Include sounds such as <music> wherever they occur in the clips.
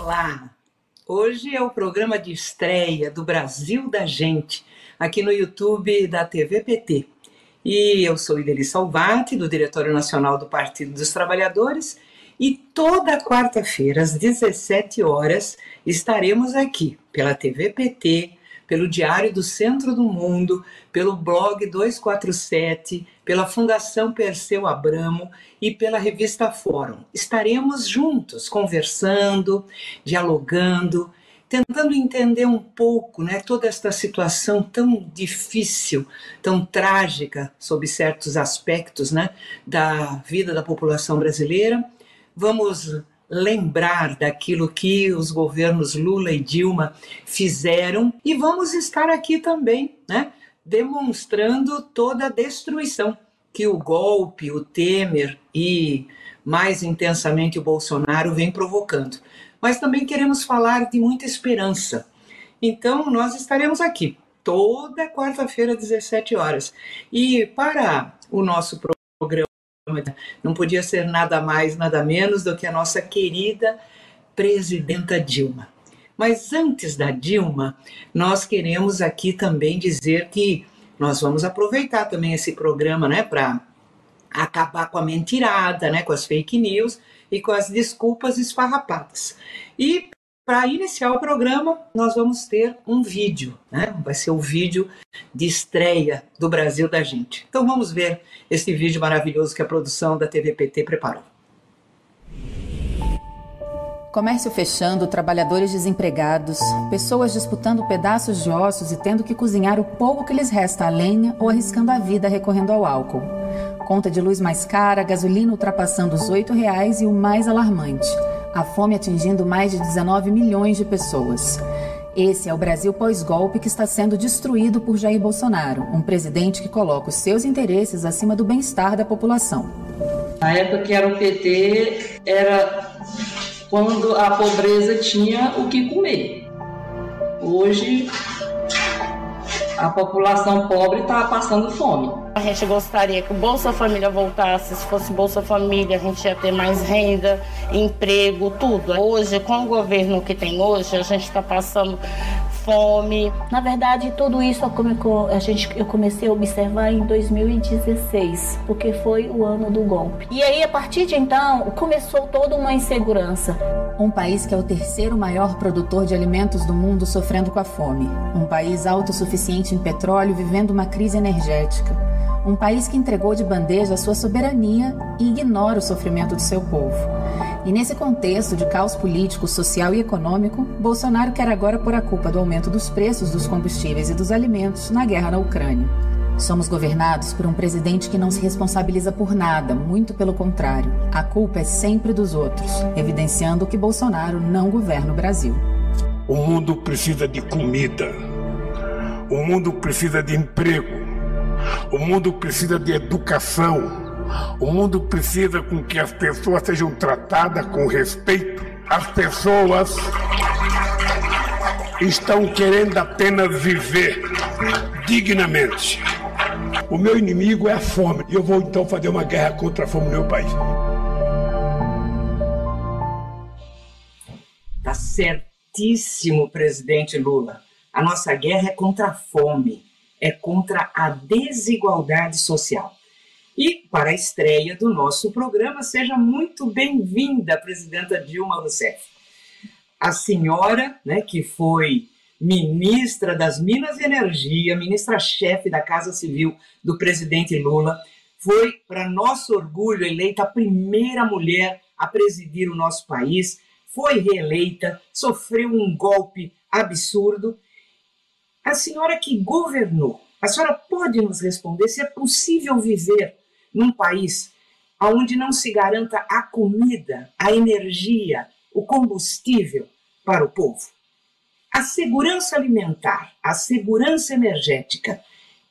Olá! Hoje é o programa de estreia do Brasil da Gente, aqui no YouTube da TV PT. E eu sou Ideli Salvati, do Diretório Nacional do Partido dos Trabalhadores, e toda quarta-feira, às 17 horas, estaremos aqui pela TV PT, pelo Diário do Centro do Mundo, pelo blog 247, pela Fundação Perseu Abramo e pela revista Fórum. Estaremos juntos, conversando, dialogando, tentando entender um pouco né, toda esta situação tão difícil, tão trágica, sob certos aspectos né, da vida da população brasileira. Vamos lembrar daquilo que os governos Lula e Dilma fizeram e vamos estar aqui também, né, demonstrando toda a destruição que o golpe, o Temer e mais intensamente o Bolsonaro vem provocando. Mas também queremos falar de muita esperança. Então nós estaremos aqui toda quarta-feira às 17 horas. E para o nosso não podia ser nada mais, nada menos do que a nossa querida presidenta Dilma. Mas antes da Dilma, nós queremos aqui também dizer que nós vamos aproveitar também esse programa, né, para acabar com a mentirada, né, com as fake news e com as desculpas esfarrapadas. E para iniciar o programa, nós vamos ter um vídeo, né? Vai ser o vídeo de estreia do Brasil da gente. Então vamos ver esse vídeo maravilhoso que a produção da TVPT preparou. Comércio fechando, trabalhadores desempregados, pessoas disputando pedaços de ossos e tendo que cozinhar o pouco que lhes resta a lenha ou arriscando a vida recorrendo ao álcool. Conta de luz mais cara, gasolina ultrapassando os R$ reais e o mais alarmante – a fome atingindo mais de 19 milhões de pessoas. Esse é o Brasil pós-golpe que está sendo destruído por Jair Bolsonaro, um presidente que coloca os seus interesses acima do bem-estar da população. Na época que era o PT, era quando a pobreza tinha o que comer. Hoje a população pobre está passando fome. A gente gostaria que o Bolsa Família voltasse. Se fosse Bolsa Família, a gente ia ter mais renda, emprego, tudo. Hoje, com o governo que tem hoje, a gente está passando fome. Na verdade, tudo isso a gente, eu comecei a observar em 2016, porque foi o ano do golpe. E aí, a partir de então, começou toda uma insegurança. Um país que é o terceiro maior produtor de alimentos do mundo sofrendo com a fome. Um país autossuficiente em petróleo vivendo uma crise energética. Um país que entregou de bandeja a sua soberania e ignora o sofrimento do seu povo. E nesse contexto de caos político, social e econômico, Bolsonaro quer agora pôr a culpa do aumento dos preços dos combustíveis e dos alimentos na guerra na Ucrânia. Somos governados por um presidente que não se responsabiliza por nada, muito pelo contrário. A culpa é sempre dos outros, evidenciando que Bolsonaro não governa o Brasil. O mundo precisa de comida. O mundo precisa de emprego. O mundo precisa de educação. O mundo precisa com que as pessoas sejam tratadas com respeito. As pessoas estão querendo apenas viver dignamente. O meu inimigo é a fome. E eu vou então fazer uma guerra contra a fome no meu país. Tá certíssimo, presidente Lula. A nossa guerra é contra a fome, é contra a desigualdade social. E para a estreia do nosso programa, seja muito bem-vinda, presidenta Dilma Rousseff. A senhora, né, que foi ministra das Minas e Energia, ministra-chefe da Casa Civil do presidente Lula, foi, para nosso orgulho, eleita a primeira mulher a presidir o nosso país, foi reeleita, sofreu um golpe absurdo. A senhora que governou, a senhora pode nos responder se é possível viver num país onde não se garanta a comida, a energia, o combustível para o povo. A segurança alimentar, a segurança energética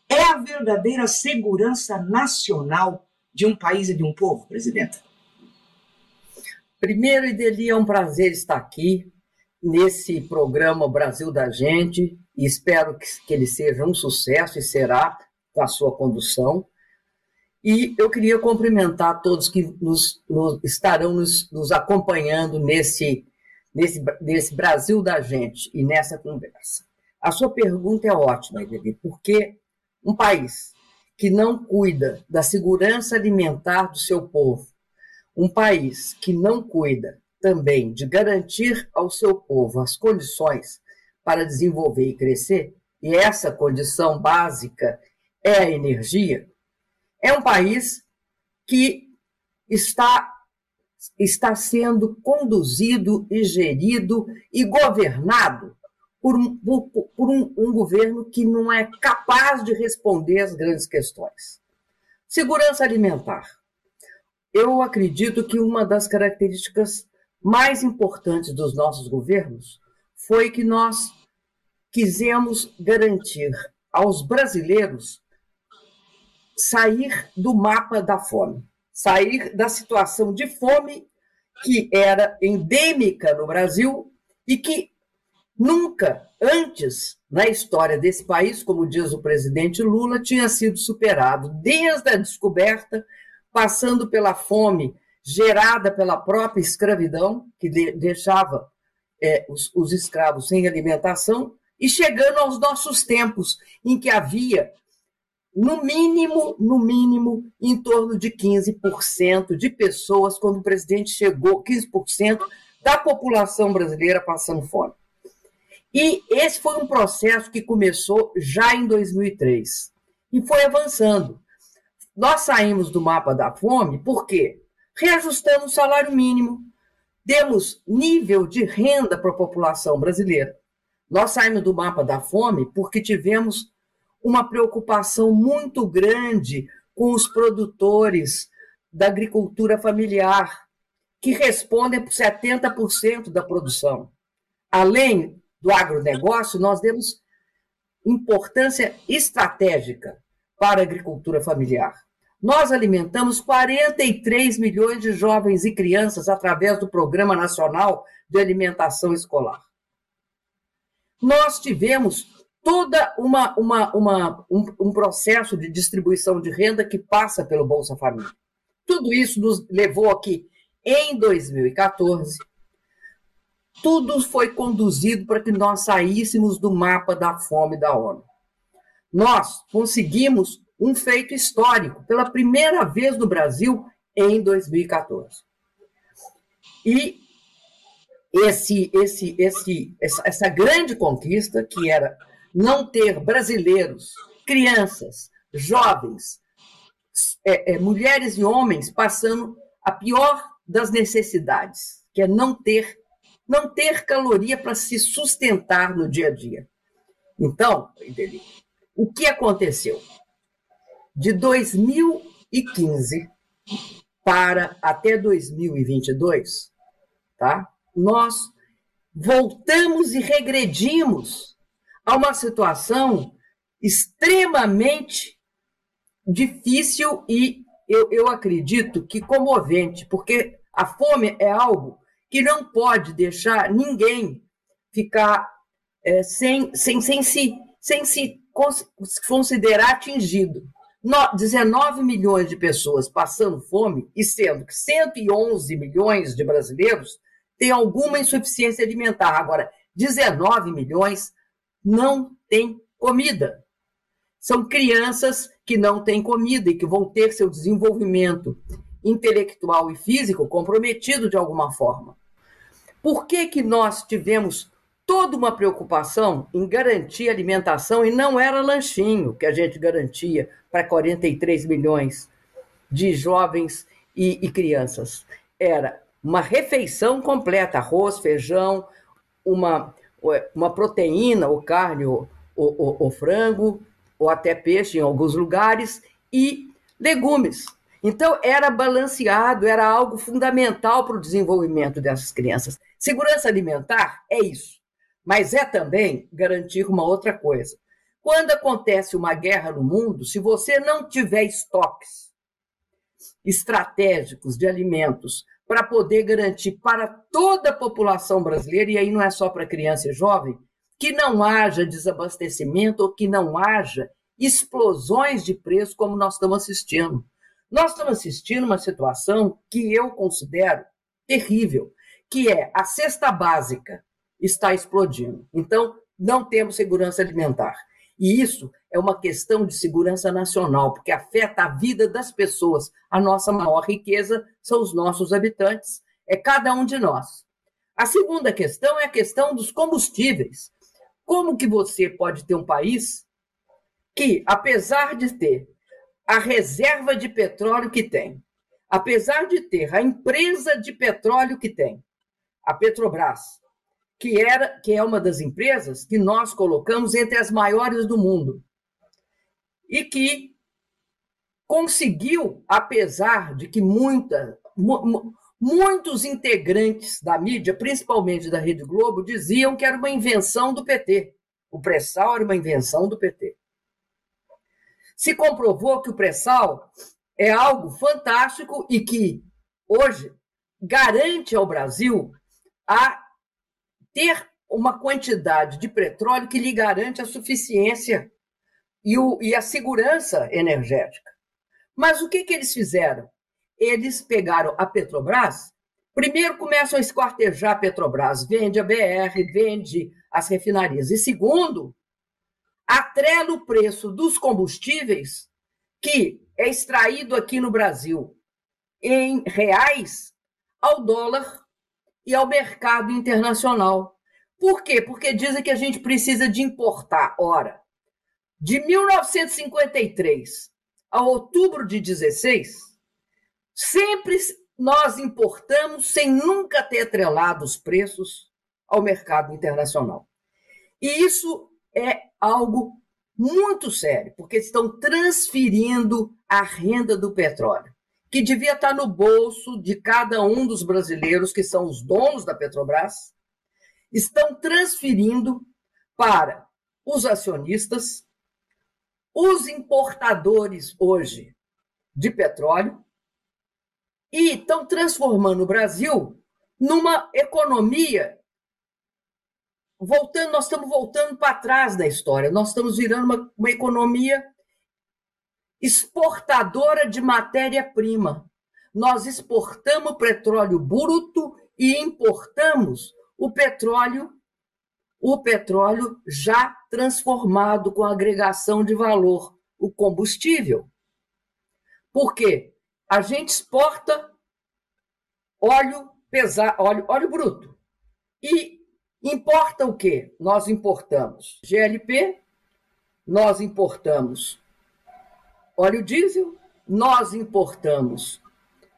é a verdadeira segurança nacional de um país e de um povo, presidenta? Primeiro, Ideli, é um prazer estar aqui nesse programa Brasil da Gente e espero que, que ele seja um sucesso e será com a sua condução. E eu queria cumprimentar todos que nos, nos estarão nos, nos, acompanhando nesse, nesse, nesse Brasil da gente e nessa conversa. A sua pergunta é ótima, Edeli, porque um país que não cuida da segurança alimentar do seu povo, um país que não cuida também de garantir ao seu povo as condições para desenvolver e crescer, e essa condição básica é a energia, é um país que está, está sendo conduzido e gerido e governado por, um, por, um, um governo que não é capaz de responder às grandes questões. Segurança alimentar. Eu acredito que uma das características mais importantes dos nossos governos foi que nós quisemos garantir aos brasileiros sair do mapa da fome, sair da situação de fome que era endêmica no Brasil e que nunca antes na história desse país, como diz o presidente Lula, tinha sido superado, desde a descoberta, passando pela fome gerada pela própria escravidão, que deixava é, os, os escravos sem alimentação, e chegando aos nossos tempos, em que havia, no mínimo, no mínimo, em torno de 15% de pessoas, quando o presidente chegou, 15% da população brasileira passando fome. E esse foi um processo que começou já em 2003 e foi avançando. Nós saímos do mapa da fome porque reajustamos o salário mínimo, demos nível de renda para a população brasileira. Nós saímos do mapa da fome porque tivemos uma preocupação muito grande com os produtores da agricultura familiar, que respondem por 70% da produção. Além do agronegócio, nós demos importância estratégica para a agricultura familiar. Nós alimentamos 43 milhões de jovens e crianças através do Programa Nacional de Alimentação Escolar nós tivemos toda uma, uma, uma um, um, processo de distribuição de renda que passa pelo Bolsa Família. Tudo isso nos levou aqui em 2014. Tudo foi conduzido para que nós saíssemos do mapa da fome da ONU. Nós conseguimos um feito histórico, pela primeira vez no Brasil, em 2014. E esse, esse, esse, essa, essa grande conquista, que era não ter brasileiros, crianças, jovens, é, é, mulheres e homens passando a pior das necessidades, que é não ter não ter caloria para se sustentar no dia a dia. Então, o que aconteceu? De 2015 para até 2022, tá? nós voltamos e regredimos a uma situação extremamente difícil e eu, eu acredito que comovente, porque a fome é algo que não pode deixar ninguém ficar é, sem, sem, sem, se, sem se considerar atingido. No, 19 milhões de pessoas passando fome, e sendo que 111 milhões de brasileiros tem alguma insuficiência alimentar. Agora, 19 milhões não têm comida. São crianças que não têm comida e que vão ter seu desenvolvimento intelectual e físico comprometido de alguma forma. Por que, que nós tivemos toda uma preocupação em garantir alimentação e não era lanchinho que a gente garantia para 43 milhões de jovens e, e crianças? Era uma refeição completa, arroz, feijão, uma, uma proteína, ou carne, ou, ou, ou frango, ou até peixe em alguns lugares, e legumes. Então, era balanceado, era algo fundamental para o desenvolvimento dessas crianças. Segurança alimentar é isso, mas é também garantir uma outra coisa. Quando acontece uma guerra no mundo, se você não tiver estoques estratégicos de alimentos para poder garantir para toda a população brasileira, e aí não é só para criança e jovem, que não haja desabastecimento ou que não haja explosões de preço como nós estamos assistindo. Nós estamos assistindo uma situação que eu considero terrível, que é a cesta básica está explodindo. Então, não temos segurança alimentar. E isso é uma questão de segurança nacional, porque afeta a vida das pessoas. A nossa maior riqueza são os nossos habitantes, é cada um de nós. A segunda questão é a questão dos combustíveis. Como que você pode ter um país que, apesar de ter a reserva de petróleo que tem, apesar de ter a empresa de petróleo que tem, a Petrobras, que era que é uma das empresas que nós colocamos entre as maiores do mundo e que conseguiu, apesar de que muita, muitos integrantes da mídia, principalmente da Rede Globo, diziam que era uma invenção do PT. O pré-sal era uma invenção do PT. Se comprovou que o pré-sal é algo fantástico e que hoje garante ao Brasil a ter uma quantidade de petróleo que lhe garante a suficiência e, o, e a segurança energética. Mas o que, que eles fizeram? Eles pegaram a Petrobras, primeiro começam a esquartejar a Petrobras, vende a BR, vende as refinarias. E segundo, atrela o preço dos combustíveis, que é extraído aqui no Brasil em reais, ao dólar e ao mercado internacional. Por quê? Porque dizem que a gente precisa de importar. Ora, de 1953 a outubro de 16, sempre nós importamos sem nunca ter atrelado os preços ao mercado internacional. E isso é algo muito sério, porque estão transferindo a renda do petróleo, que devia estar no bolso de cada um dos brasileiros que são os donos da Petrobras, estão transferindo para os acionistas, os importadores hoje de petróleo e estão transformando o Brasil numa economia voltando, nós estamos voltando para trás da história. Nós estamos virando uma, uma economia exportadora de matéria-prima. Nós exportamos petróleo bruto e importamos o petróleo o petróleo já transformado com agregação de valor, o combustível. Por quê? A gente exporta óleo pesado, óleo, óleo bruto. E importa o quê? Nós importamos GLP, nós importamos óleo diesel, nós importamos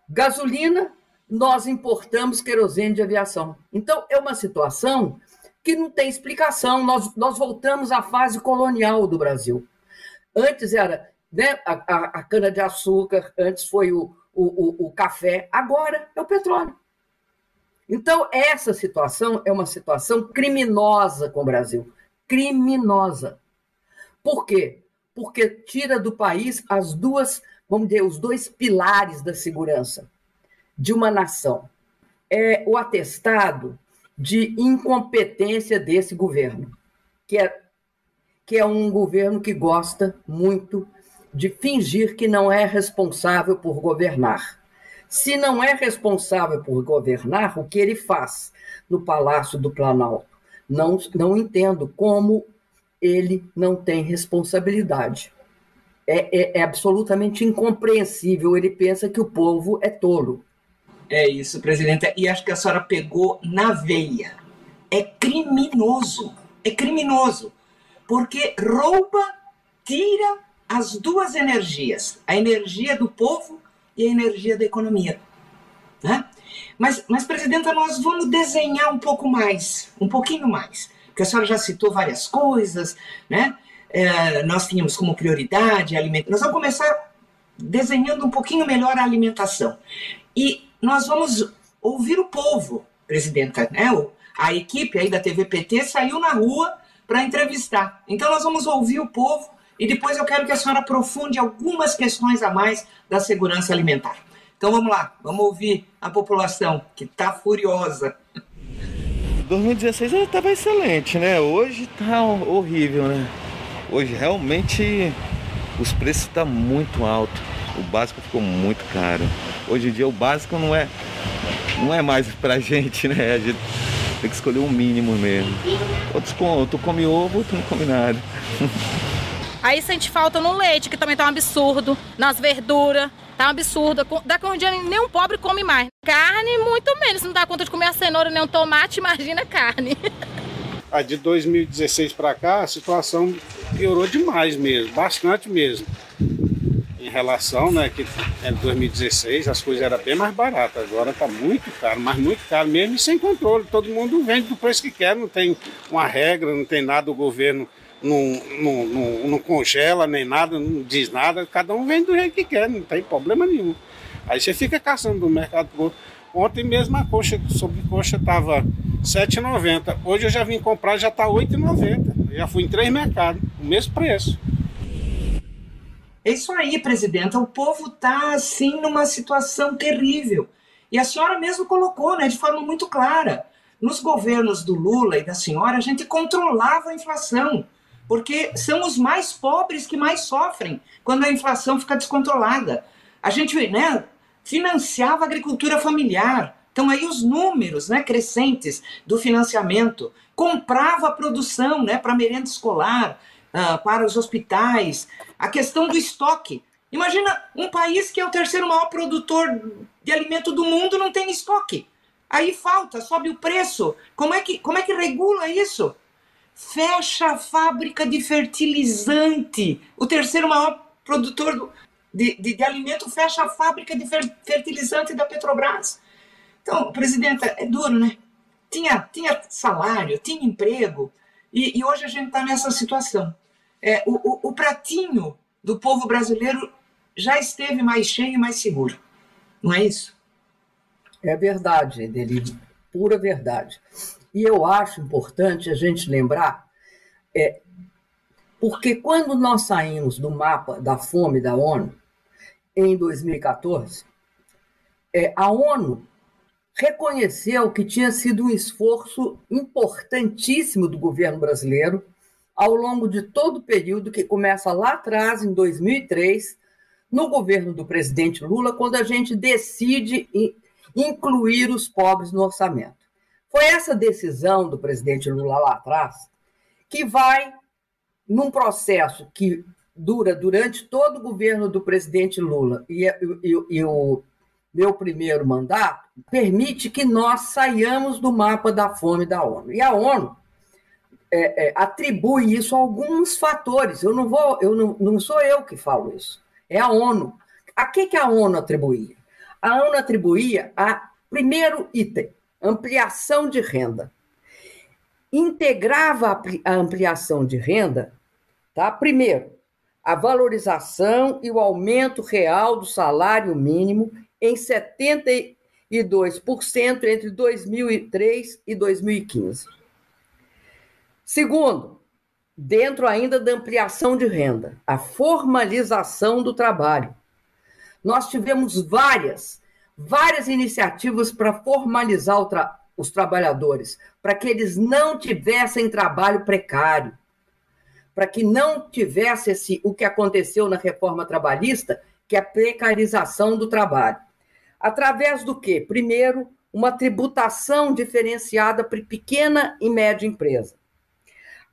gasolina, nós importamos querosene de aviação. Então, é uma situação que não tem explicação. Nós, nós voltamos à fase colonial do Brasil. Antes era né, a, a, a cana-de-açúcar, antes foi o, o, o, o café, agora é o petróleo. Então, essa situação é uma situação criminosa com o Brasil. Criminosa. Por quê? Porque tira do país as duas, vamos dizer, os dois pilares da segurança de uma nação. É o atestado de incompetência desse governo, que é, que é um governo que gosta muito de fingir que não é responsável por governar. Se não é responsável por governar, o que ele faz no Palácio do Planalto? Não, não entendo como ele não tem responsabilidade. É, é, é absolutamente incompreensível. Ele pensa que o povo é tolo. É isso, presidenta. E acho que a senhora pegou na veia. É criminoso. É criminoso. Porque rouba, tira as duas energias: a energia do povo e a energia da economia. Né? Mas, mas, presidenta, nós vamos desenhar um pouco mais, um pouquinho mais. Porque a senhora já citou várias coisas, né? É, nós tínhamos como prioridade a alimentação. Nós vamos começar desenhando um pouquinho melhor a alimentação. E nós vamos ouvir o povo, presidenta, né? A equipe aí da TVPT saiu na rua para entrevistar. Então nós vamos ouvir o povo e depois eu quero que a senhora aprofunde algumas questões a mais da segurança alimentar. Então vamos lá, vamos ouvir a população que está furiosa. 2016 estava excelente, né? Hoje está horrível, né? Hoje realmente os preços estão tá muito altos. O básico ficou muito caro. Hoje em dia o básico não é não é mais pra gente, né? A gente tem que escolher um mínimo mesmo. Outros com, tu come ovo, tu não come nada. <laughs> Aí sente falta no leite, que também tá um absurdo, nas verduras, tá um absurdo. Daqui a um dia nem um pobre come mais. Carne, muito menos. Não dá conta de comer a cenoura nem um tomate, imagina carne. A <laughs> de 2016 para cá, a situação piorou demais mesmo, bastante mesmo. Em relação, né, que em 2016 as coisas eram bem mais baratas, agora está muito caro, mas muito caro mesmo e sem controle. Todo mundo vende do preço que quer, não tem uma regra, não tem nada, o governo não, não, não, não congela nem nada, não diz nada, cada um vende do jeito que quer, não tem problema nenhum. Aí você fica caçando do mercado Ontem mesmo a coxa, sobre coxa estava R$ 7,90. Hoje eu já vim comprar, já está R$ 8,90. Já fui em três mercados, o mesmo preço. É isso aí, presidenta. O povo está, assim, numa situação terrível. E a senhora mesmo colocou, né, de forma muito clara. Nos governos do Lula e da senhora, a gente controlava a inflação, porque são os mais pobres que mais sofrem quando a inflação fica descontrolada. A gente, né, financiava a agricultura familiar. Então aí os números, né, crescentes do financiamento, comprava a produção, né, para merenda escolar, uh, para os hospitais, a questão do estoque. Imagina um país que é o terceiro maior produtor de alimento do mundo não tem estoque. Aí falta, sobe o preço. Como é que, como é que regula isso? Fecha a fábrica de fertilizante. O terceiro maior produtor de, de, de alimento fecha a fábrica de fertilizante da Petrobras. Então, presidenta, é duro, né? Tinha, tinha salário, tinha emprego, e, e hoje a gente está nessa situação. É, o, o, o pratinho do povo brasileiro já esteve mais cheio e mais seguro. Não é isso? É verdade, Edeli, pura verdade. E eu acho importante a gente lembrar é, porque quando nós saímos do mapa da fome da ONU, em 2014, é, a ONU reconheceu que tinha sido um esforço importantíssimo do governo brasileiro ao longo de todo o período que começa lá atrás, em 2003, no governo do presidente Lula, quando a gente decide incluir os pobres no orçamento. Foi essa decisão do presidente Lula lá atrás que vai num processo que dura durante todo o governo do presidente Lula e, e, e o meu primeiro mandato, permite que nós saiamos do mapa da fome da ONU. E a ONU é, é, atribui isso a alguns fatores. Eu não vou, eu não, não sou eu que falo isso. É a ONU. A que, que a ONU atribuía? A ONU atribuía a primeiro item, ampliação de renda. Integrava a ampliação de renda Tá? Primeiro, a valorização e o aumento real do salário mínimo em 72% entre 2003 e 2015. Segundo, dentro ainda da ampliação de renda, a formalização do trabalho. Nós tivemos várias, várias iniciativas para formalizar tra os trabalhadores, para que eles não tivessem trabalho precário para que não tivesse esse, o que aconteceu na reforma trabalhista, que é a precarização do trabalho. Através do quê? Primeiro, uma tributação diferenciada para pequena e média empresa.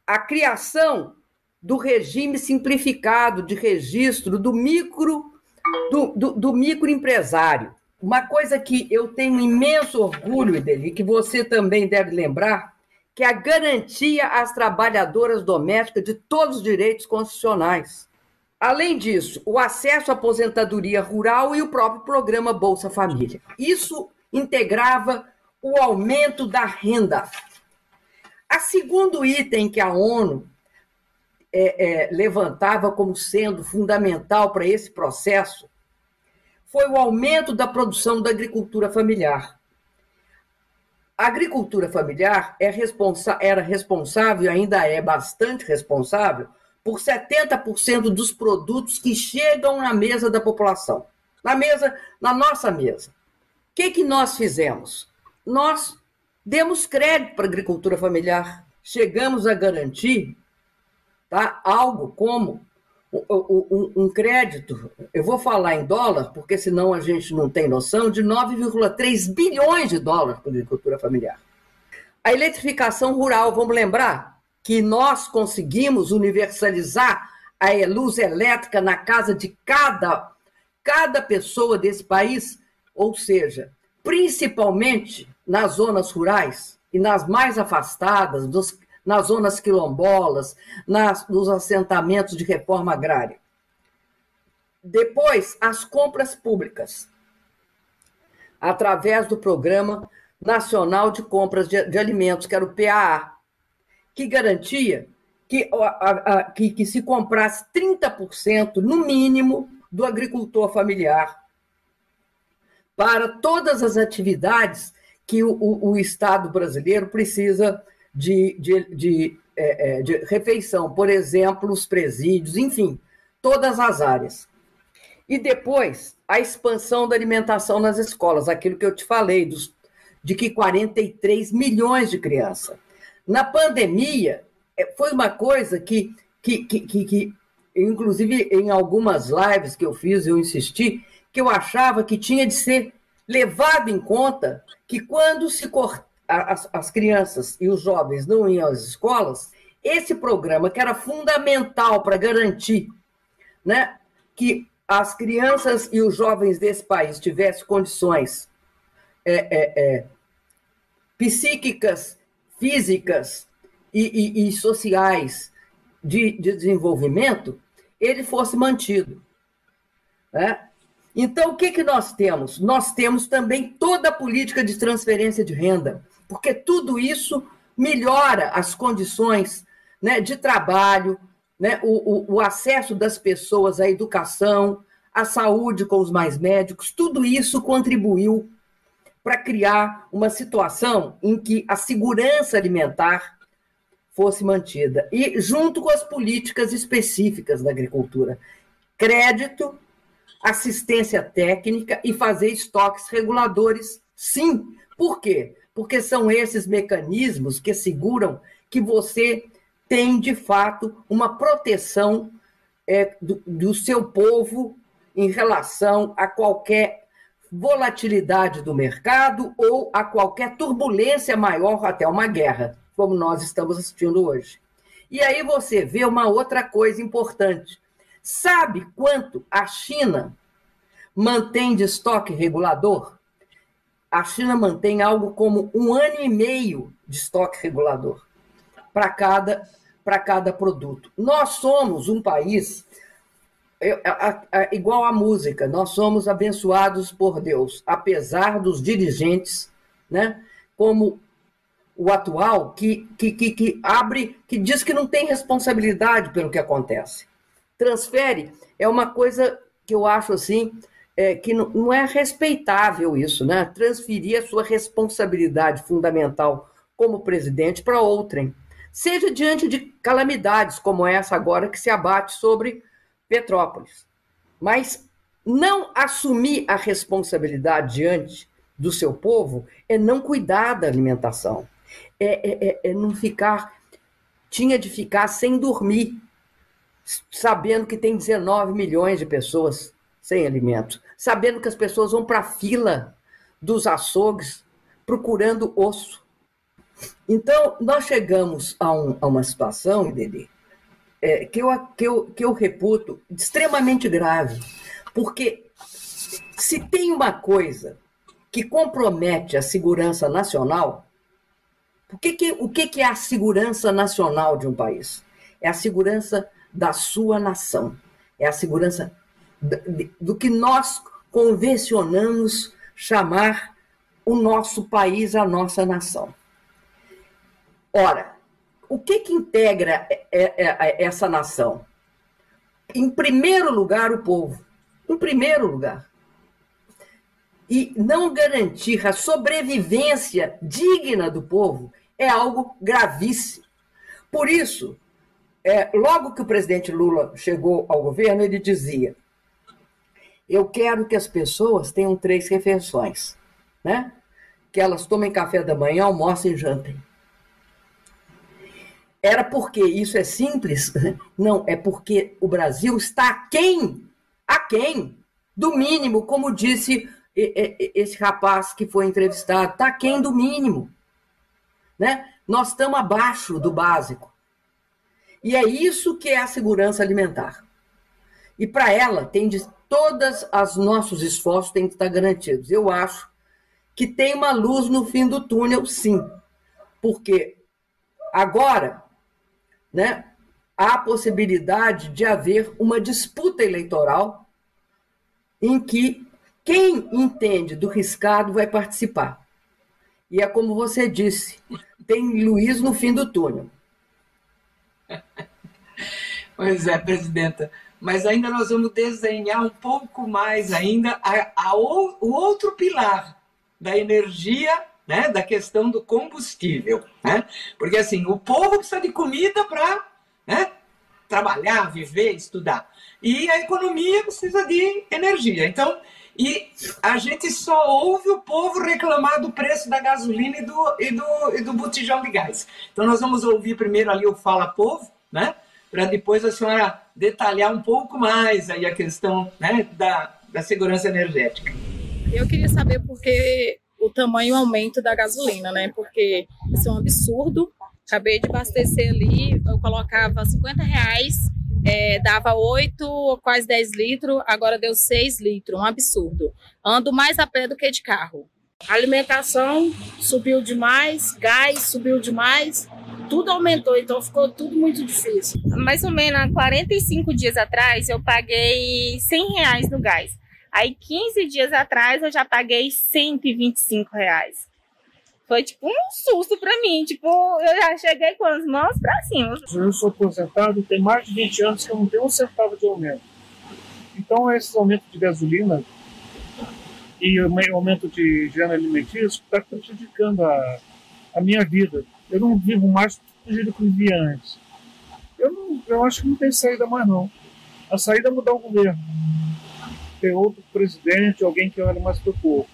A criação do regime simplificado de registro do micro do, do, do microempresário. Uma coisa que eu tenho imenso orgulho dele, que você também deve lembrar, que é a garantia às trabalhadoras domésticas de todos os direitos constitucionais. Além disso, o acesso à aposentadoria rural e o próprio programa Bolsa Família. Isso integrava o aumento da renda. A segundo item que a ONU é, é, levantava como sendo fundamental para esse processo foi o aumento da produção da agricultura familiar. A agricultura familiar é responsa era responsável, ainda é bastante responsável, por 70% dos produtos que chegam na mesa da população. Na mesa, na nossa mesa. O que, que nós fizemos? Nós demos crédito para a agricultura familiar. Chegamos a garantir tá, algo como um, um, crédito, eu vou falar em dólar, porque senão a gente não tem noção, de 9,3 bilhões de dólares para a agricultura familiar. A eletrificação rural, vamos lembrar que nós conseguimos universalizar a luz elétrica na casa de cada, cada pessoa desse país, ou seja, principalmente nas zonas rurais e nas mais afastadas, dos, nas zonas quilombolas, nas, nos assentamentos de reforma agrária. Depois, as compras públicas, através do Programa Nacional de Compras de, de Alimentos, que era o PAA, que garantia que, a, a, que, que se comprasse 30%, no mínimo, do agricultor familiar para todas as atividades que o, o, o Estado brasileiro precisa de, de, de, é, é, de refeição, por exemplo, os presídios, enfim, todas as áreas. E depois, a expansão da alimentação nas escolas, aquilo que eu te falei, dos, de que 43 milhões de crianças. Na pandemia, é, foi uma coisa que, que, que, que, que inclusive em algumas lives que eu fiz, eu insisti, que eu achava que tinha de ser levado em conta que quando se cortar as, as crianças e os jovens não iam às escolas, esse programa, que era fundamental para garantir né, que as crianças e os jovens desse país tivessem condições é, é, é, psíquicas, físicas e, e, e sociais de, de, desenvolvimento, ele fosse mantido. Né? Então, o que, que nós temos? Nós temos também toda a política de transferência de renda porque tudo isso melhora as condições né, de trabalho, né, o, o, o acesso das pessoas à educação, à saúde com os mais médicos, tudo isso contribuiu para criar uma situação em que a segurança alimentar fosse mantida. E junto com as políticas específicas da agricultura, crédito, assistência técnica e fazer estoques reguladores, sim. Por quê? Porque são esses mecanismos que seguram que você tem, de fato, uma proteção é, do, do seu povo em relação a qualquer volatilidade do mercado ou a qualquer turbulência maior até uma guerra, como nós estamos assistindo hoje. E aí você vê uma outra coisa importante. Sabe quanto a China mantém de estoque regulador? A China mantém algo como um ano e meio de estoque regulador para cada, para cada produto. Nós somos um país igual à música, nós somos abençoados por Deus, apesar dos dirigentes, né, como o atual, que, que, que, que abre, que diz que não tem responsabilidade pelo que acontece. Transfere é uma coisa que eu acho assim é, que não, não é respeitável isso, né? Transferir a sua responsabilidade fundamental como presidente para outrem, seja diante de calamidades como essa agora que se abate sobre Petrópolis. Mas não assumir a responsabilidade diante do seu povo é não cuidar da alimentação, é, é, é, é não ficar. Tinha de ficar sem dormir, sabendo que tem 19 milhões de pessoas sem alimento sabendo que as pessoas vão para a fila dos açougues procurando osso. Então, nós chegamos a, um, a uma situação, Dede, é, que, eu, que, eu, que eu reputo extremamente grave, porque se tem uma coisa que compromete a segurança nacional, o que, que, o que, que é a segurança nacional de um país? É a segurança da sua nação, é a segurança do que nós convencionamos chamar o nosso país, a nossa nação. Ora, o que, que integra essa nação? Em primeiro lugar, o povo. Em primeiro lugar. E não garantir a sobrevivência digna do povo é algo gravíssimo. Por isso, é, logo que o presidente Lula chegou ao governo, ele dizia: eu quero que as pessoas tenham três refeições, né? Que elas tomem café da manhã, almoçem e jantem. Era porque isso é simples? <laughs> Não, é porque o Brasil está aquém, aquém do mínimo, como disse esse rapaz que foi entrevistado, está aquém do mínimo. Né? Nós estamos abaixo do básico. E é isso que é a segurança alimentar. E para ela, tem de, todos os nossos esforços têm que estar garantidos. Eu acho que tem uma luz no fim do túnel, sim. Porque agora né, há a possibilidade de haver uma disputa eleitoral em que quem entende do riscado vai participar. E é como você disse, tem Luiz no fim do túnel. <laughs> Pois é, presidenta. Mas ainda nós vamos desenhar um pouco mais ainda a, a, o outro pilar da energia, né, da questão do combustível. Né? Porque assim, o povo precisa de comida para né, trabalhar, viver, estudar. E a economia precisa de energia. Então, e a gente só ouve o povo reclamar do preço da gasolina e do, e do, e do botijão de gás. Então nós vamos ouvir primeiro ali o Fala Povo, né? Para depois a senhora detalhar um pouco mais aí a questão né, da, da segurança energética. Eu queria saber por que o tamanho o aumento da gasolina, né? Porque isso é um absurdo. Acabei de abastecer ali, eu colocava 50 reais é, dava 8, quase 10 litros, agora deu 6 litros, um absurdo. Ando mais a pé do que de carro. A alimentação subiu demais, gás subiu demais, tudo aumentou, então ficou tudo muito difícil. Mais ou menos há 45 dias atrás eu paguei 100 reais no gás. Aí 15 dias atrás eu já paguei 125 reais foi tipo um susto para mim. Tipo, eu já cheguei com as mãos para cima. Eu sou aposentado, tem mais de 20 anos que eu não tenho um centavo de aumento. Então, esse aumento de gasolina e o aumento de gênero alimentício está prejudicando a, a minha vida. Eu não vivo mais do jeito que eu vivia antes. Eu, não, eu acho que não tem saída mais, não. A saída é mudar o governo. Ter outro presidente, alguém que olhe mais para o povo.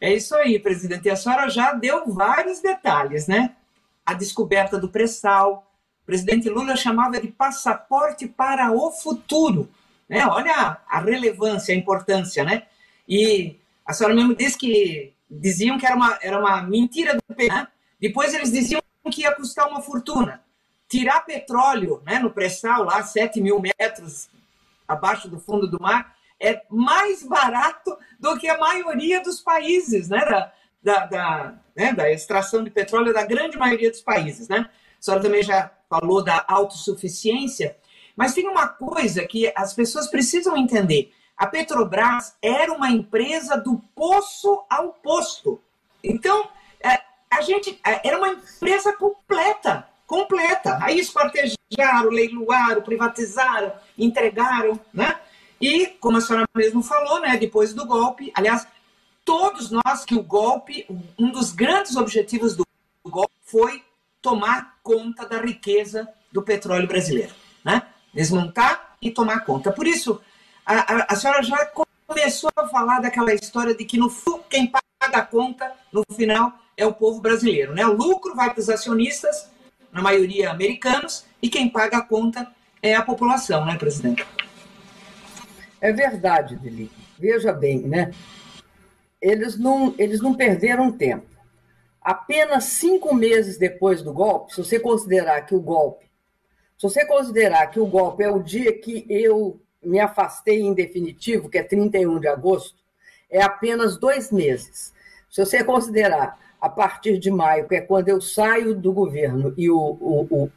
É isso aí, presidente. E a senhora já deu vários detalhes, né? A descoberta do pré-sal. O presidente Lula chamava de passaporte para o futuro. Né? Olha a relevância, a importância, né? E a senhora mesmo disse que diziam que era uma, era uma mentira do PT, né? Depois eles diziam que ia custar uma fortuna. Tirar petróleo né, no pré-sal, lá 7 mil metros abaixo do fundo do mar, é mais barato do que a maioria dos países, né? Da, da, da, né? da extração de petróleo da grande maioria dos países, né? A senhora também já falou da autossuficiência, mas tem uma coisa que as pessoas precisam entender. A Petrobras era uma empresa do poço ao posto. Então, é, a gente é, era uma empresa completa, completa. Aí esquartejaram, leiloaram, privatizaram, entregaram, né? E, como a senhora mesmo falou, né, depois do golpe, aliás, todos nós que o golpe, um dos grandes objetivos do golpe foi tomar conta da riqueza do petróleo brasileiro, né? Desmontar e tomar conta. Por isso, a, a, a senhora já começou a falar daquela história de que no quem paga a conta no final é o povo brasileiro, né? O lucro vai para os acionistas, na maioria americanos, e quem paga a conta é a população, né, presidente? É verdade, Deli. Veja bem, né? Eles não, eles não perderam tempo. Apenas cinco meses depois do golpe, se você considerar que o golpe, se você considerar que o golpe é o dia que eu me afastei em definitivo, que é 31 de agosto, é apenas dois meses. Se você considerar a partir de maio, que é quando eu saio do governo e o, o,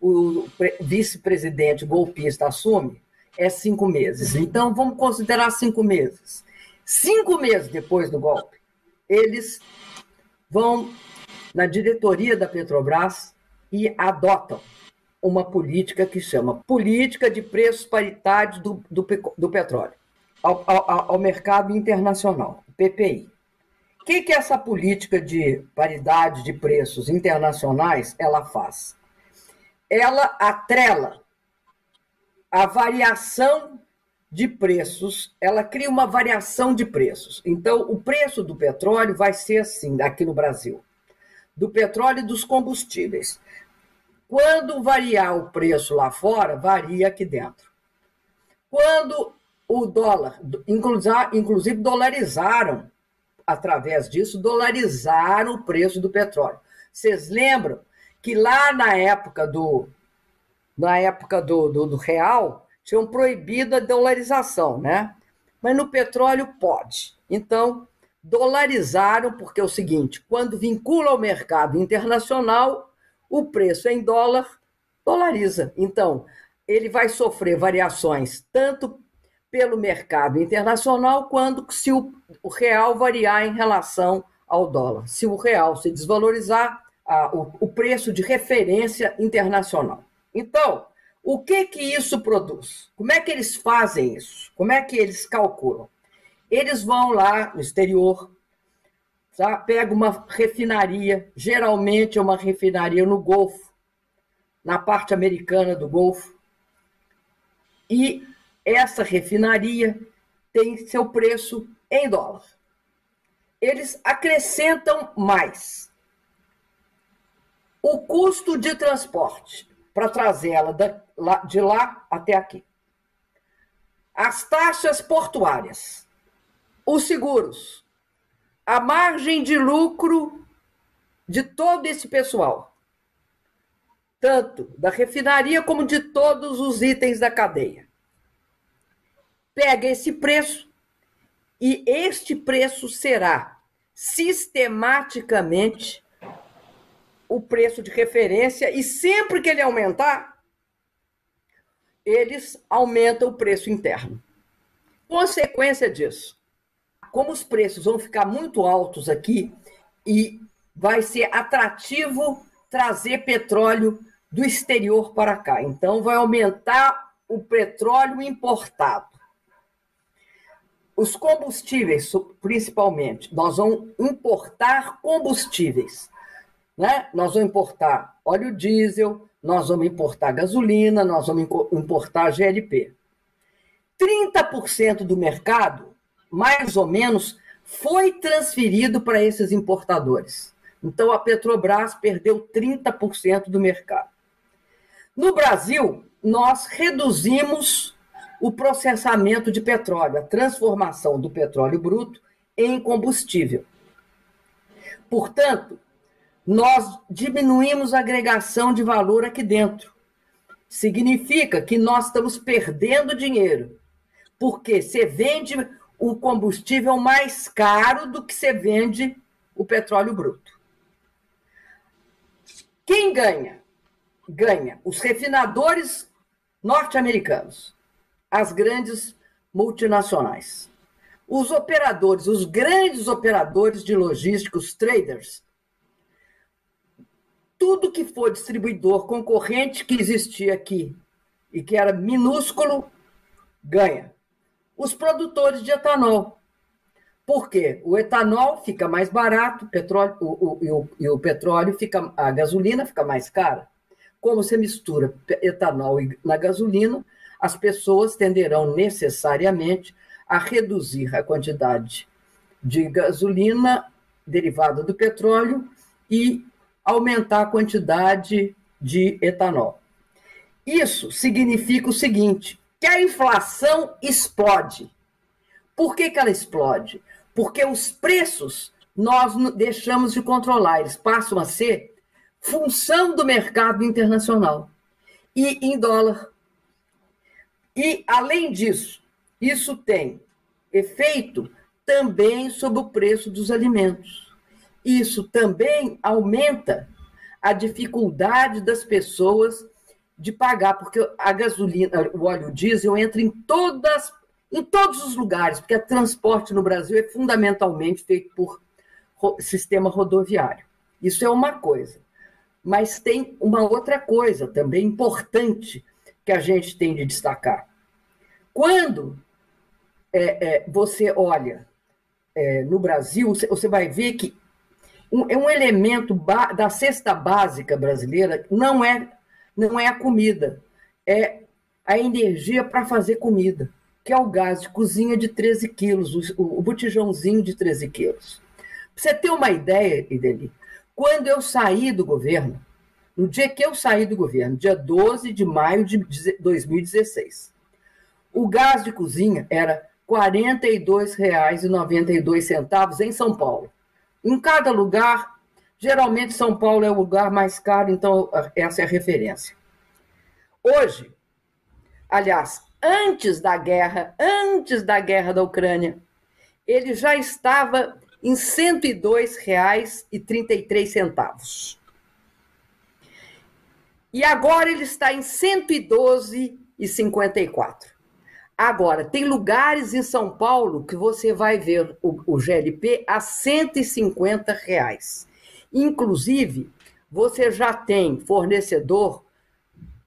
o, o vice-presidente golpista assume, é cinco meses. Então, vamos considerar cinco meses. Cinco meses depois do golpe, eles vão na diretoria da Petrobras e adotam uma política que chama Política de Preços Paritários do, do, do Petróleo ao, ao, ao, mercado internacional, PPI. O que, que essa política de paridade de preços internacionais ela faz? Ela atrela a variação de preços, ela cria uma variação de preços. Então, o preço do petróleo vai ser assim aqui no Brasil. do petróleo e dos combustíveis. Quando variar o preço lá fora, varia aqui dentro. Quando o dólar, inclusive dolarizaram, através disso, dolarizaram o preço do petróleo. Vocês lembram que lá na época do, na época do, do, do real, tinham proibido a dolarização, né? Mas no petróleo pode. Então, dolarizaram, porque é o seguinte: quando vincula ao mercado internacional, o preço em dólar dolariza. Então, ele vai sofrer variações tanto pelo mercado internacional quanto se o, o real variar em relação ao dólar. Se o real se desvalorizar, a, o, o preço de referência internacional. Então, o que que isso produz? Como é que eles fazem isso? Como é que eles calculam? Eles vão lá no exterior, tá? pega uma refinaria, geralmente é uma refinaria no Golfo, na parte americana do Golfo, e essa refinaria tem seu preço em dólar. Eles acrescentam mais. O custo de transporte para trazê-la de lá até aqui. As taxas portuárias, os seguros, a margem de lucro de todo esse pessoal, tanto da refinaria como de todos os itens da cadeia. Pega esse preço e este preço será sistematicamente o preço de referência e sempre que ele aumentar, eles aumentam o preço interno. Consequência disso, como os preços vão ficar muito altos aqui e vai ser atrativo trazer petróleo do exterior para cá. Então, vai aumentar o petróleo importado. Os combustíveis, principalmente, nós vamos importar combustíveis. Né? Nós vamos importar óleo diesel, nós vamos importar gasolina, nós vamos importar GLP. 30% do mercado, mais ou menos, foi transferido para esses importadores. Então a Petrobras perdeu 30% do mercado. No Brasil, nós reduzimos o processamento de petróleo, a transformação do petróleo bruto em combustível. Portanto, nós diminuímos a agregação de valor aqui dentro. Significa que nós estamos perdendo dinheiro, porque você vende o combustível mais caro do que você vende o petróleo bruto. Quem ganha? Ganha os refinadores norte-americanos, as grandes multinacionais. Os operadores, os grandes operadores de logísticos, traders, tudo que for distribuidor concorrente que existia aqui e que era minúsculo, ganha. Os produtores de etanol. Por quê? O etanol fica mais barato, petróleo, o, o, e, o, e o petróleo fica, a gasolina fica mais cara. Como você mistura etanol na gasolina, as pessoas tenderão necessariamente a reduzir a quantidade de gasolina derivada do petróleo e aumentar a quantidade de etanol. Isso significa o seguinte: que a inflação explode. Por que, que ela explode? Porque os preços nós deixamos de controlar, eles passam a ser função do mercado internacional e em dólar. E, além disso, isso tem efeito também sobre o preço dos alimentos isso também aumenta a dificuldade das pessoas de pagar, porque a gasolina, o óleo diesel entra em todas em todos os lugares, porque o transporte no Brasil é fundamentalmente feito por sistema rodoviário. Isso é uma coisa. Mas tem uma outra coisa também importante que a gente tem de destacar. Quando é, é, você olha é, no Brasil, você vai ver que um, é um elemento da cesta básica brasileira, não é, não é a comida, é a energia para fazer comida, que é o gás de cozinha de 13 quilos, o, o botijãozinho de 13 quilos. Pra você ter uma ideia, Ideli, Quando eu saí do governo, no dia que eu saí do governo, dia 12 de maio de 2016, o gás de cozinha era R$ 42,92 em São Paulo. Em cada lugar, geralmente São Paulo é o lugar mais caro, então essa é a referência. Hoje, aliás, antes da guerra, antes da guerra da Ucrânia, ele já estava em R$ 102,33. E agora ele está em R$ 112,54. Agora, tem lugares em São Paulo que você vai ver o, o GLP a 150 reais. Inclusive, você já tem fornecedor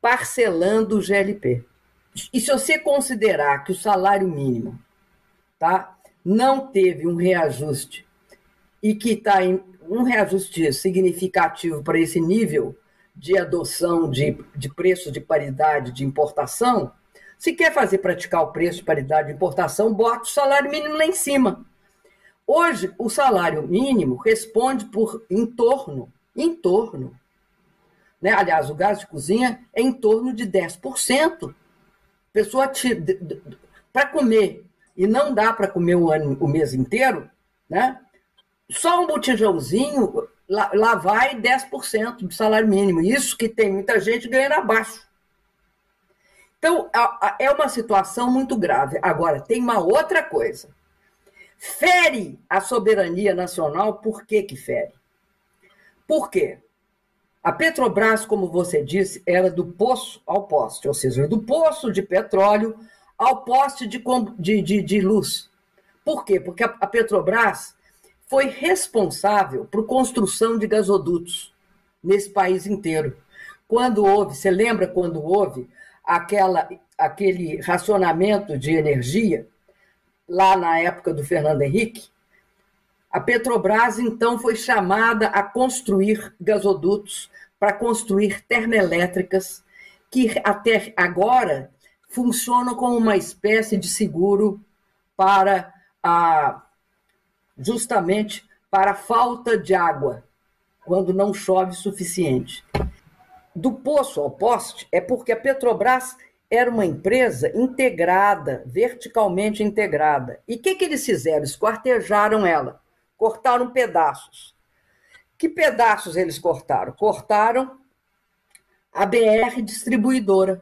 parcelando o GLP. E se você considerar que o salário mínimo tá, não teve um reajuste e que está em um reajuste significativo para esse nível de adoção de, de preço de paridade de importação, se quer fazer praticar o preço de paridade de importação, bota o salário mínimo lá em cima. Hoje, o salário mínimo responde por em torno, em torno, né? aliás, o gás de cozinha é em torno de 10%. Pessoa para comer e não dá para comer o, ano, o mês inteiro, né? Só um botijãozinho, lá, lá vai 10% do salário mínimo. Isso que tem muita gente ganhando abaixo. Então, é uma situação muito grave. Agora, tem uma outra coisa. Fere a soberania nacional, por que que fere? Por quê? A Petrobras, como você disse, era do poço ao poste, ou seja, do poço de petróleo ao poste de, de, de, de luz. Por quê? Porque a, Petrobras foi responsável por construção de gasodutos nesse país inteiro. Quando houve, você lembra quando houve aquela, aquele racionamento de energia, lá na época do Fernando Henrique, a Petrobras então foi chamada a construir gasodutos para construir termoelétricas que até agora funcionam como uma espécie de seguro para a justamente para a falta de água, quando não chove suficiente. Do poço ao poste é porque a Petrobras era uma empresa integrada, verticalmente integrada. E o que, que eles fizeram? Esquartejaram ela, cortaram pedaços. Que pedaços eles cortaram? Cortaram a BR distribuidora,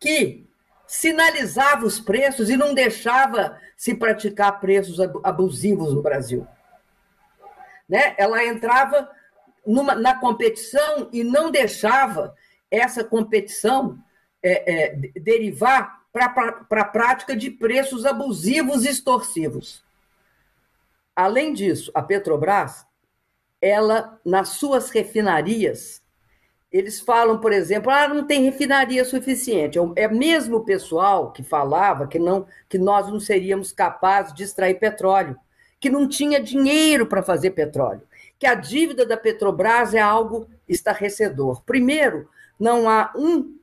que sinalizava os preços e não deixava se praticar preços abusivos no Brasil. Né? Ela entrava numa, na competição e não deixava essa competição é, é, derivar para a prática de preços abusivos e extorsivos. Além disso, a Petrobras, ela, nas suas refinarias, eles falam, por exemplo, ah, não tem refinaria suficiente. É, é mesmo o pessoal que falava que, não, que nós não seríamos capazes de extrair petróleo, que não tinha dinheiro para fazer petróleo, que a dívida da Petrobras é algo estarrecedor. Primeiro, não há um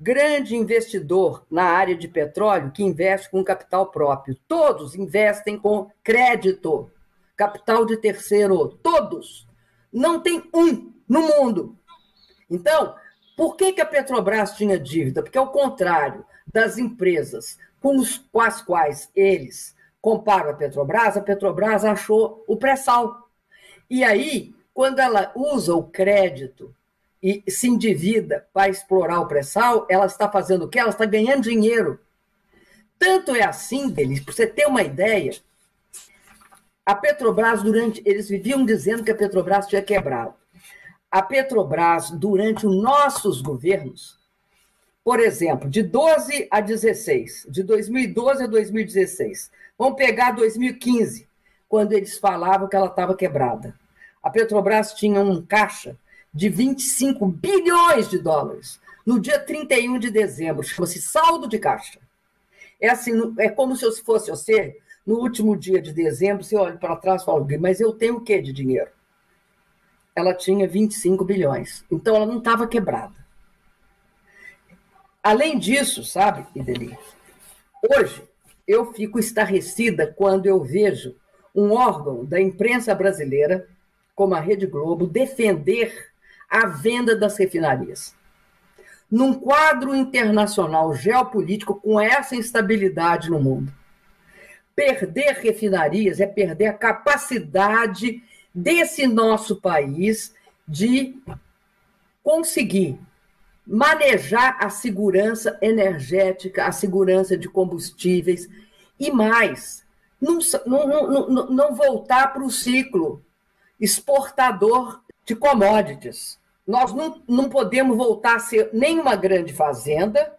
grande investidor na área de petróleo que investe com capital próprio. Todos investem com crédito, capital de terceiro, todos. Não tem um no mundo então, por que, que a Petrobras tinha dívida? Porque, ao contrário das empresas com, os, com as quais eles comparam a Petrobras, a Petrobras achou o pré-sal. E aí, quando ela usa o crédito e se endivida para explorar o pré-sal, ela está fazendo o quê? Ela está ganhando dinheiro. Tanto é assim, deles, para você ter uma ideia, a Petrobras, durante. Eles viviam dizendo que a Petrobras tinha quebrado a Petrobras durante os nossos governos, por exemplo, de 12 a 16, de 2012 a 2016, vamos pegar 2015, quando eles falavam que ela estava quebrada. A Petrobras tinha um caixa de 25 bilhões de dólares. No dia 31 de dezembro, chama-se saldo de caixa. É assim, é como se fosse você, no último dia de dezembro, você olha para trás e fala, mas eu tenho o que de dinheiro? ela tinha 25 bilhões. Então ela não estava quebrada. Além disso, sabe, Ideli, hoje eu fico estarrecida quando eu vejo um órgão da imprensa brasileira, como a Rede Globo, defender a venda das refinarias. Num quadro internacional geopolítico com essa instabilidade no mundo, perder refinarias é perder a capacidade desse nosso país de conseguir manejar a segurança energética, a segurança de combustíveis e mais, não, não, não, não voltar para o ciclo exportador de commodities. Nós não, não podemos voltar a ser nem uma grande fazenda,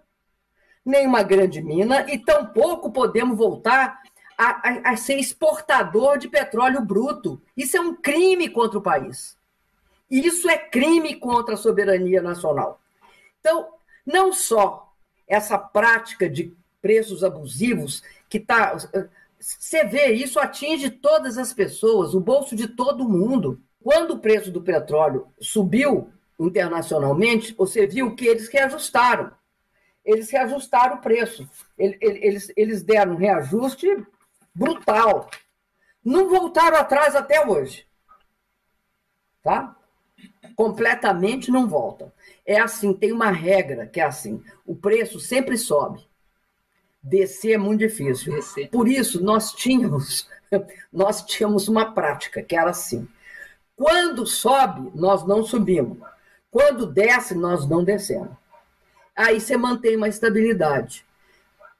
nem uma grande mina, e tampouco podemos voltar a, a, a ser exportador de petróleo bruto. Isso é um crime contra o país. Isso é crime contra a soberania nacional. Então, não só essa prática de preços abusivos que está. Você vê, isso atinge todas as pessoas, o bolso de todo mundo. Quando o preço do petróleo subiu internacionalmente, você viu que eles reajustaram. Eles reajustaram o preço. Eles, eles deram um reajuste brutal. Não voltaram atrás até hoje. Tá? Completamente não voltam. É assim, tem uma regra que é assim: o preço sempre sobe. Descer é muito difícil. Descer. Por isso, nós tínhamos, <laughs> nós tínhamos uma prática que era assim. Quando sobe, nós não subimos. Quando desce, nós não descemos. Aí você mantém uma estabilidade.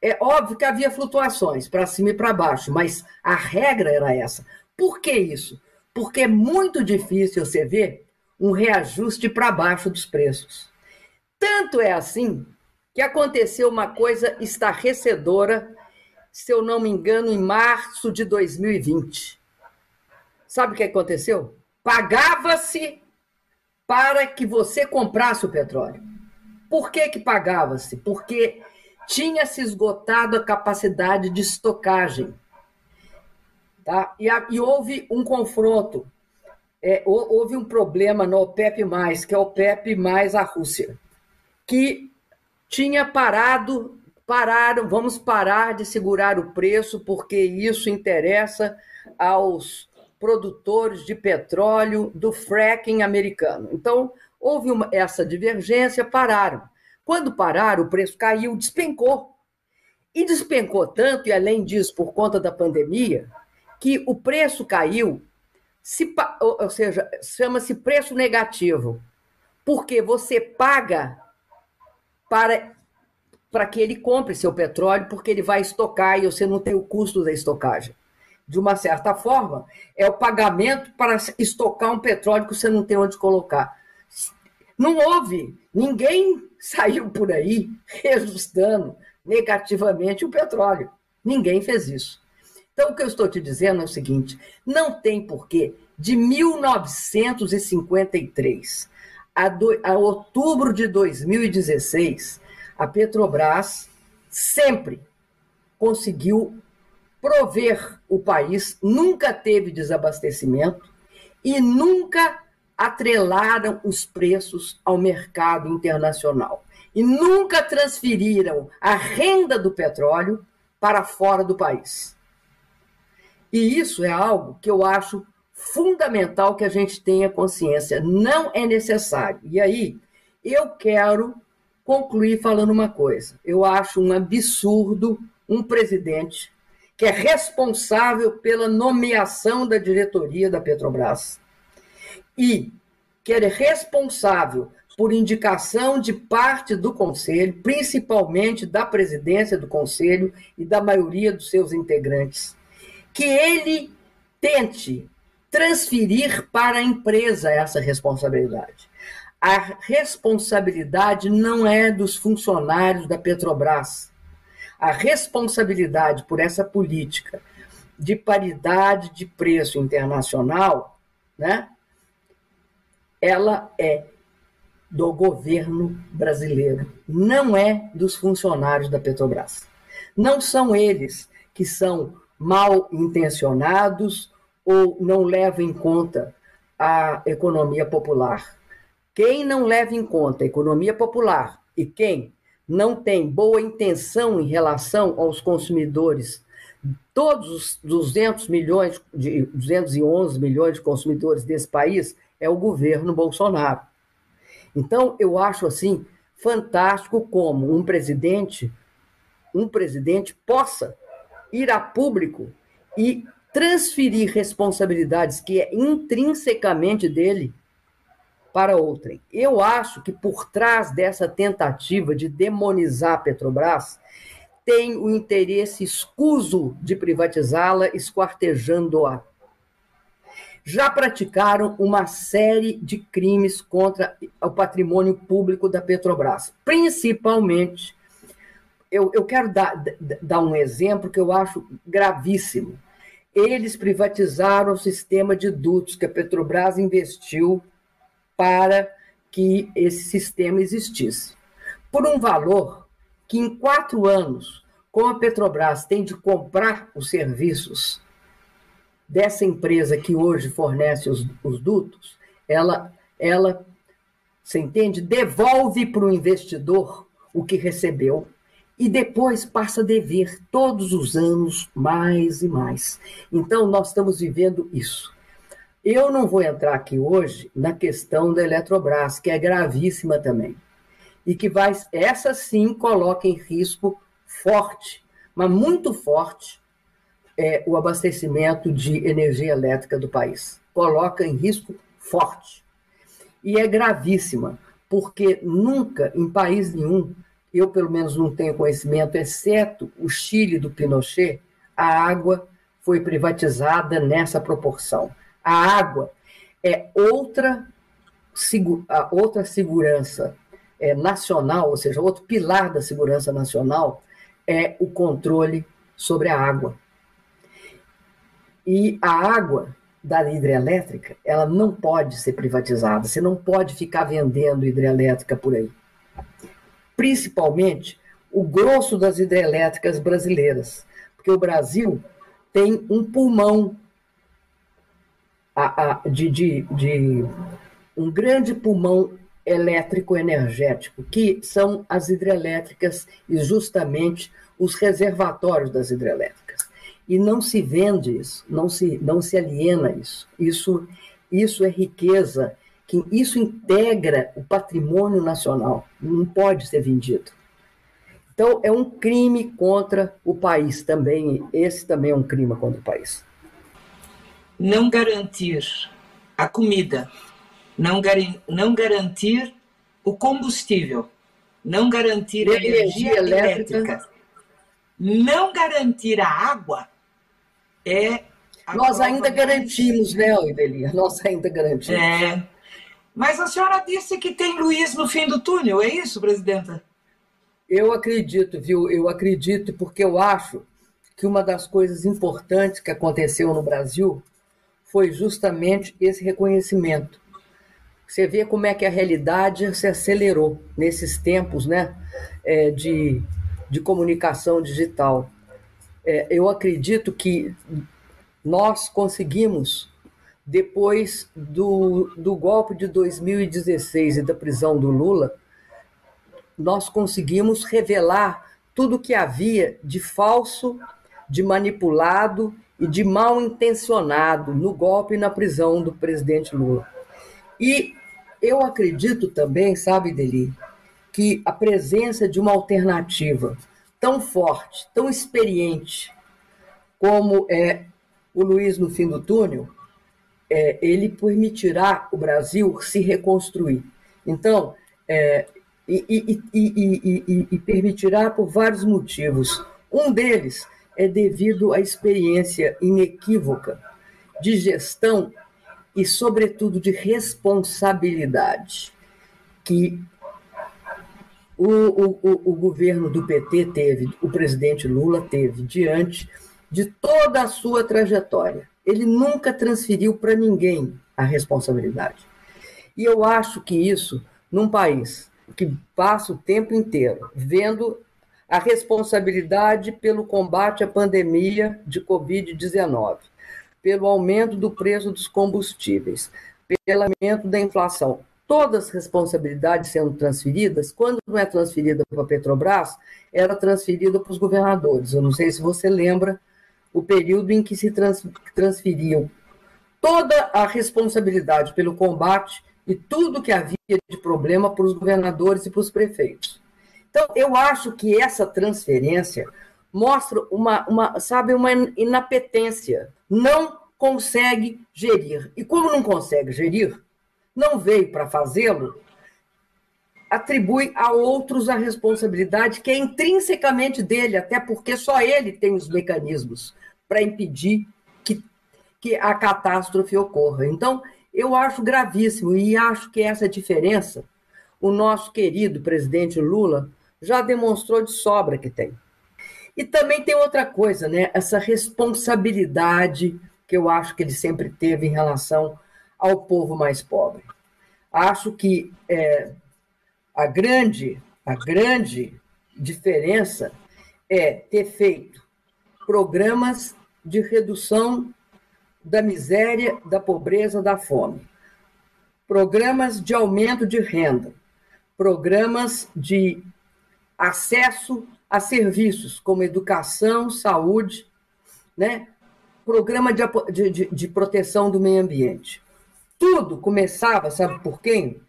É óbvio que havia flutuações para cima e para baixo, mas a regra era essa. Por que isso? Porque é muito difícil você ver um reajuste para baixo dos preços. Tanto é assim que aconteceu uma coisa estarrecedora, se eu não me engano, em março de 2020. Sabe o que aconteceu? Pagava-se para que você comprasse o petróleo. Por que que pagava-se? Porque tinha se esgotado a capacidade de estocagem. Tá? E, a, e houve um confronto, é, houve um problema no OPEP, que é OPEP mais a Rússia, que tinha parado, pararam, vamos parar de segurar o preço, porque isso interessa aos produtores de petróleo do fracking americano. Então, houve uma, essa divergência, pararam. Quando pararam, o preço caiu, despencou. E despencou tanto, e além disso, por conta da pandemia, que o preço caiu, se, ou seja, chama-se preço negativo, porque você paga para, para que ele compre seu petróleo, porque ele vai estocar e você não tem o custo da estocagem. De uma certa forma, é o pagamento para estocar um petróleo que você não tem onde colocar. Não houve, ninguém saiu por aí reajustando negativamente o petróleo. Ninguém fez isso. Então, o que eu estou te dizendo é o seguinte: não tem porquê, de 1953 a, do, a outubro de 2016, a Petrobras sempre conseguiu prover o país, nunca teve desabastecimento e nunca atrelaram os preços ao mercado internacional. E nunca transferiram a renda do petróleo para fora do país. E isso é algo que eu acho fundamental que a gente tenha consciência. Não é necessário. E aí, eu quero concluir falando uma coisa. Eu acho um absurdo um presidente que é responsável pela nomeação da diretoria da Petrobras e que é responsável por indicação de parte do conselho, principalmente da presidência do conselho e da maioria dos seus integrantes, que ele tente transferir para a empresa essa responsabilidade. A responsabilidade não é dos funcionários da Petrobras. A responsabilidade por essa política de paridade de preço internacional, né, ela é do governo brasileiro, não é dos funcionários da Petrobras. Não são eles que são mal intencionados ou não leva em conta a economia popular. Quem não leva em conta a economia popular e quem não tem boa intenção em relação aos consumidores todos os 200 milhões, de 211 milhões de consumidores desse país é o governo Bolsonaro. Então, eu acho assim fantástico como um presidente, um presidente possa ir a público e transferir responsabilidades que é intrinsecamente dele para outrem. Eu acho que por trás dessa tentativa de demonizar a Petrobras tem o interesse escuso de privatizá-la, esquartejando-a. Já praticaram uma série de crimes contra o patrimônio público da Petrobras, principalmente. Eu, eu quero dar, dar um exemplo que eu acho gravíssimo. Eles privatizaram o sistema de dutos que a Petrobras investiu para que esse sistema existisse. Por um valor que em quatro anos, como a Petrobras tem de comprar os serviços dessa empresa que hoje fornece os, os dutos, ela, ela, você entende, devolve para o investidor o que recebeu e depois passa a dever todos os anos mais e mais. Então, nós estamos vivendo isso. Eu não vou entrar aqui hoje na questão da Eletrobras, que é gravíssima também. E que vai, essa sim coloca em risco forte, mas muito forte, é, o abastecimento de energia elétrica do país. Coloca em risco forte. E é gravíssima, porque nunca, em país nenhum, eu pelo menos não tenho conhecimento, exceto o Chile do Pinochet, a água foi privatizada nessa proporção. A água é outra, outra segurança é, nacional, ou seja, outro pilar da segurança nacional é o controle sobre a água. E a água da hidrelétrica, ela não pode ser privatizada, você não pode ficar vendendo hidrelétrica por aí. Principalmente o grosso das hidrelétricas brasileiras, porque o Brasil tem um pulmão a, a, de, de, de um grande pulmão elétrico energético, que são as hidrelétricas e justamente os reservatórios das hidrelétricas. E não se vende isso, não se, não se aliena isso. Isso, isso é riqueza, que isso integra o patrimônio nacional, não pode ser vendido. Então, é um crime contra o país também, esse também é um crime contra o país não garantir a comida, não, gar não garantir o combustível, não garantir a energia, elétrica, elétrica, não garantir a água é. Nós ainda garantimos, né, Ibelia? Nós ainda garantimos. É. Mas a senhora disse que tem Luiz no fim do túnel, é isso, presidenta? Eu acredito, viu? Eu acredito porque eu acho que uma das coisas importantes que aconteceu no Brasil foi justamente esse reconhecimento. Você vê como é que a realidade se acelerou nesses tempos né, é, de, de comunicação digital. É, eu acredito que nós conseguimos, depois do, do golpe de 2016 e da prisão do Lula, nós conseguimos revelar tudo que havia de falso, de manipulado e de mal intencionado no golpe e na prisão do presidente Lula. E eu acredito também, sabe, Deli, que a presença de uma alternativa tão forte, tão experiente, como é o Luiz no fim do túnel, é, ele permitirá o Brasil se reconstruir. Então, é, e, e, e, e, permitirá por vários motivos. Um deles é devido à experiência inequívoca de gestão e, sobretudo, de responsabilidade que o, o, o, governo do PT teve, o presidente Lula teve, diante de toda a sua trajetória. Ele nunca transferiu para ninguém a responsabilidade. E eu acho que isso, num país que passa o tempo inteiro vendo a responsabilidade pelo combate à pandemia de Covid-19, pelo aumento do preço dos combustíveis, pelo aumento da inflação. Todas as responsabilidades sendo transferidas, quando não é transferida para a Petrobras, era transferida para os governadores. Eu não sei se você lembra o período em que se trans, transferiu toda a responsabilidade pelo combate e tudo que havia de problema para os governadores e para os prefeitos. Então, eu acho que essa transferência mostra uma, uma sabe, uma inapetência. Não consegue gerir. E como não consegue gerir, não veio para fazê-lo, atribui a outros a responsabilidade que é intrinsecamente dele, até porque só ele tem os mecanismos para impedir que, que a catástrofe ocorra. Então, eu acho gravíssimo e acho que essa diferença o nosso querido presidente Lula já demonstrou de sobra que tem. E também tem outra coisa, né? Essa responsabilidade que eu acho que ele sempre teve em relação ao povo mais pobre. Acho que é, a grande, a grande diferença é ter feito programas de redução da miséria, da pobreza, da fome, programas de aumento de renda, programas de acesso a serviços como educação, saúde, né? programa de, de, de proteção do meio ambiente. Tudo começava, sabe por quem?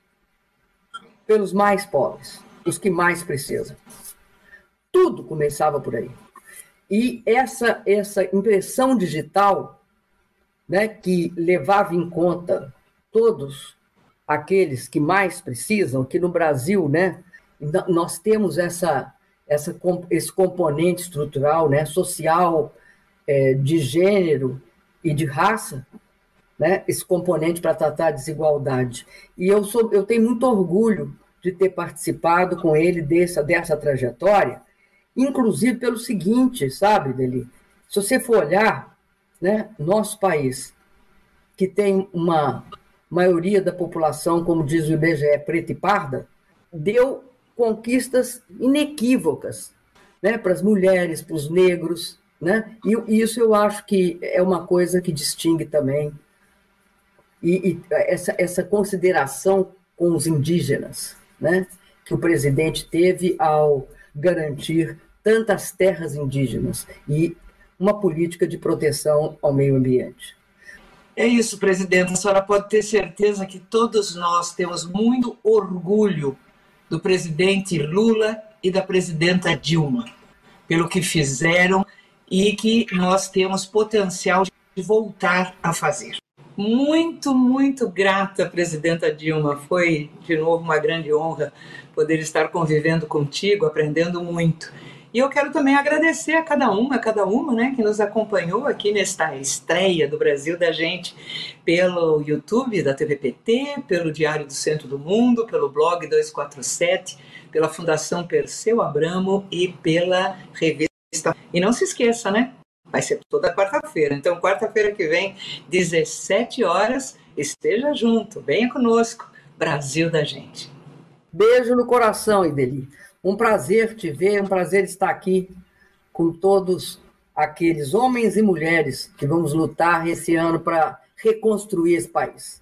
Pelos mais pobres, os que mais precisam. Tudo começava por aí. E essa, essa impressão digital, né, que levava em conta todos aqueles que mais precisam, que no Brasil, né, nós temos essa, essa, esse componente estrutural, né, social, é, de gênero e de raça, né, esse componente para tratar a desigualdade. E eu, sou, eu tenho muito orgulho de ter participado com ele dessa, dessa trajetória, inclusive pelo seguinte, sabe, Deli? Se você for olhar, né, nosso país, que tem uma maioria da população, como diz o IBGE, preta e parda, deu conquistas inequívocas né, para as mulheres, para os negros. Né? E isso eu acho que é uma coisa que distingue também. E, e essa, essa consideração com os indígenas, né, que o presidente teve ao garantir tantas terras indígenas e uma política de proteção ao meio ambiente. É isso, presidente. A senhora pode ter certeza que todos nós temos muito orgulho do presidente Lula e da presidenta Dilma, pelo que fizeram e que nós temos potencial de voltar a fazer. Muito, muito grata, presidenta Dilma. Foi, de novo, uma grande honra poder estar convivendo contigo, aprendendo muito. E eu quero também agradecer a cada uma, a cada uma, né, que nos acompanhou aqui nesta estreia do Brasil da gente pelo YouTube da TVPT, pelo Diário do Centro do Mundo, pelo blog 247, pela Fundação Perseu Abramo e pela revista. E não se esqueça, né? Vai ser toda quarta-feira. Então, quarta-feira que vem, 17 horas, esteja junto, venha conosco. Brasil da gente. Beijo no coração, Ideli. Um prazer te ver, um prazer estar aqui com todos aqueles homens e mulheres que vamos lutar esse ano para reconstruir esse país.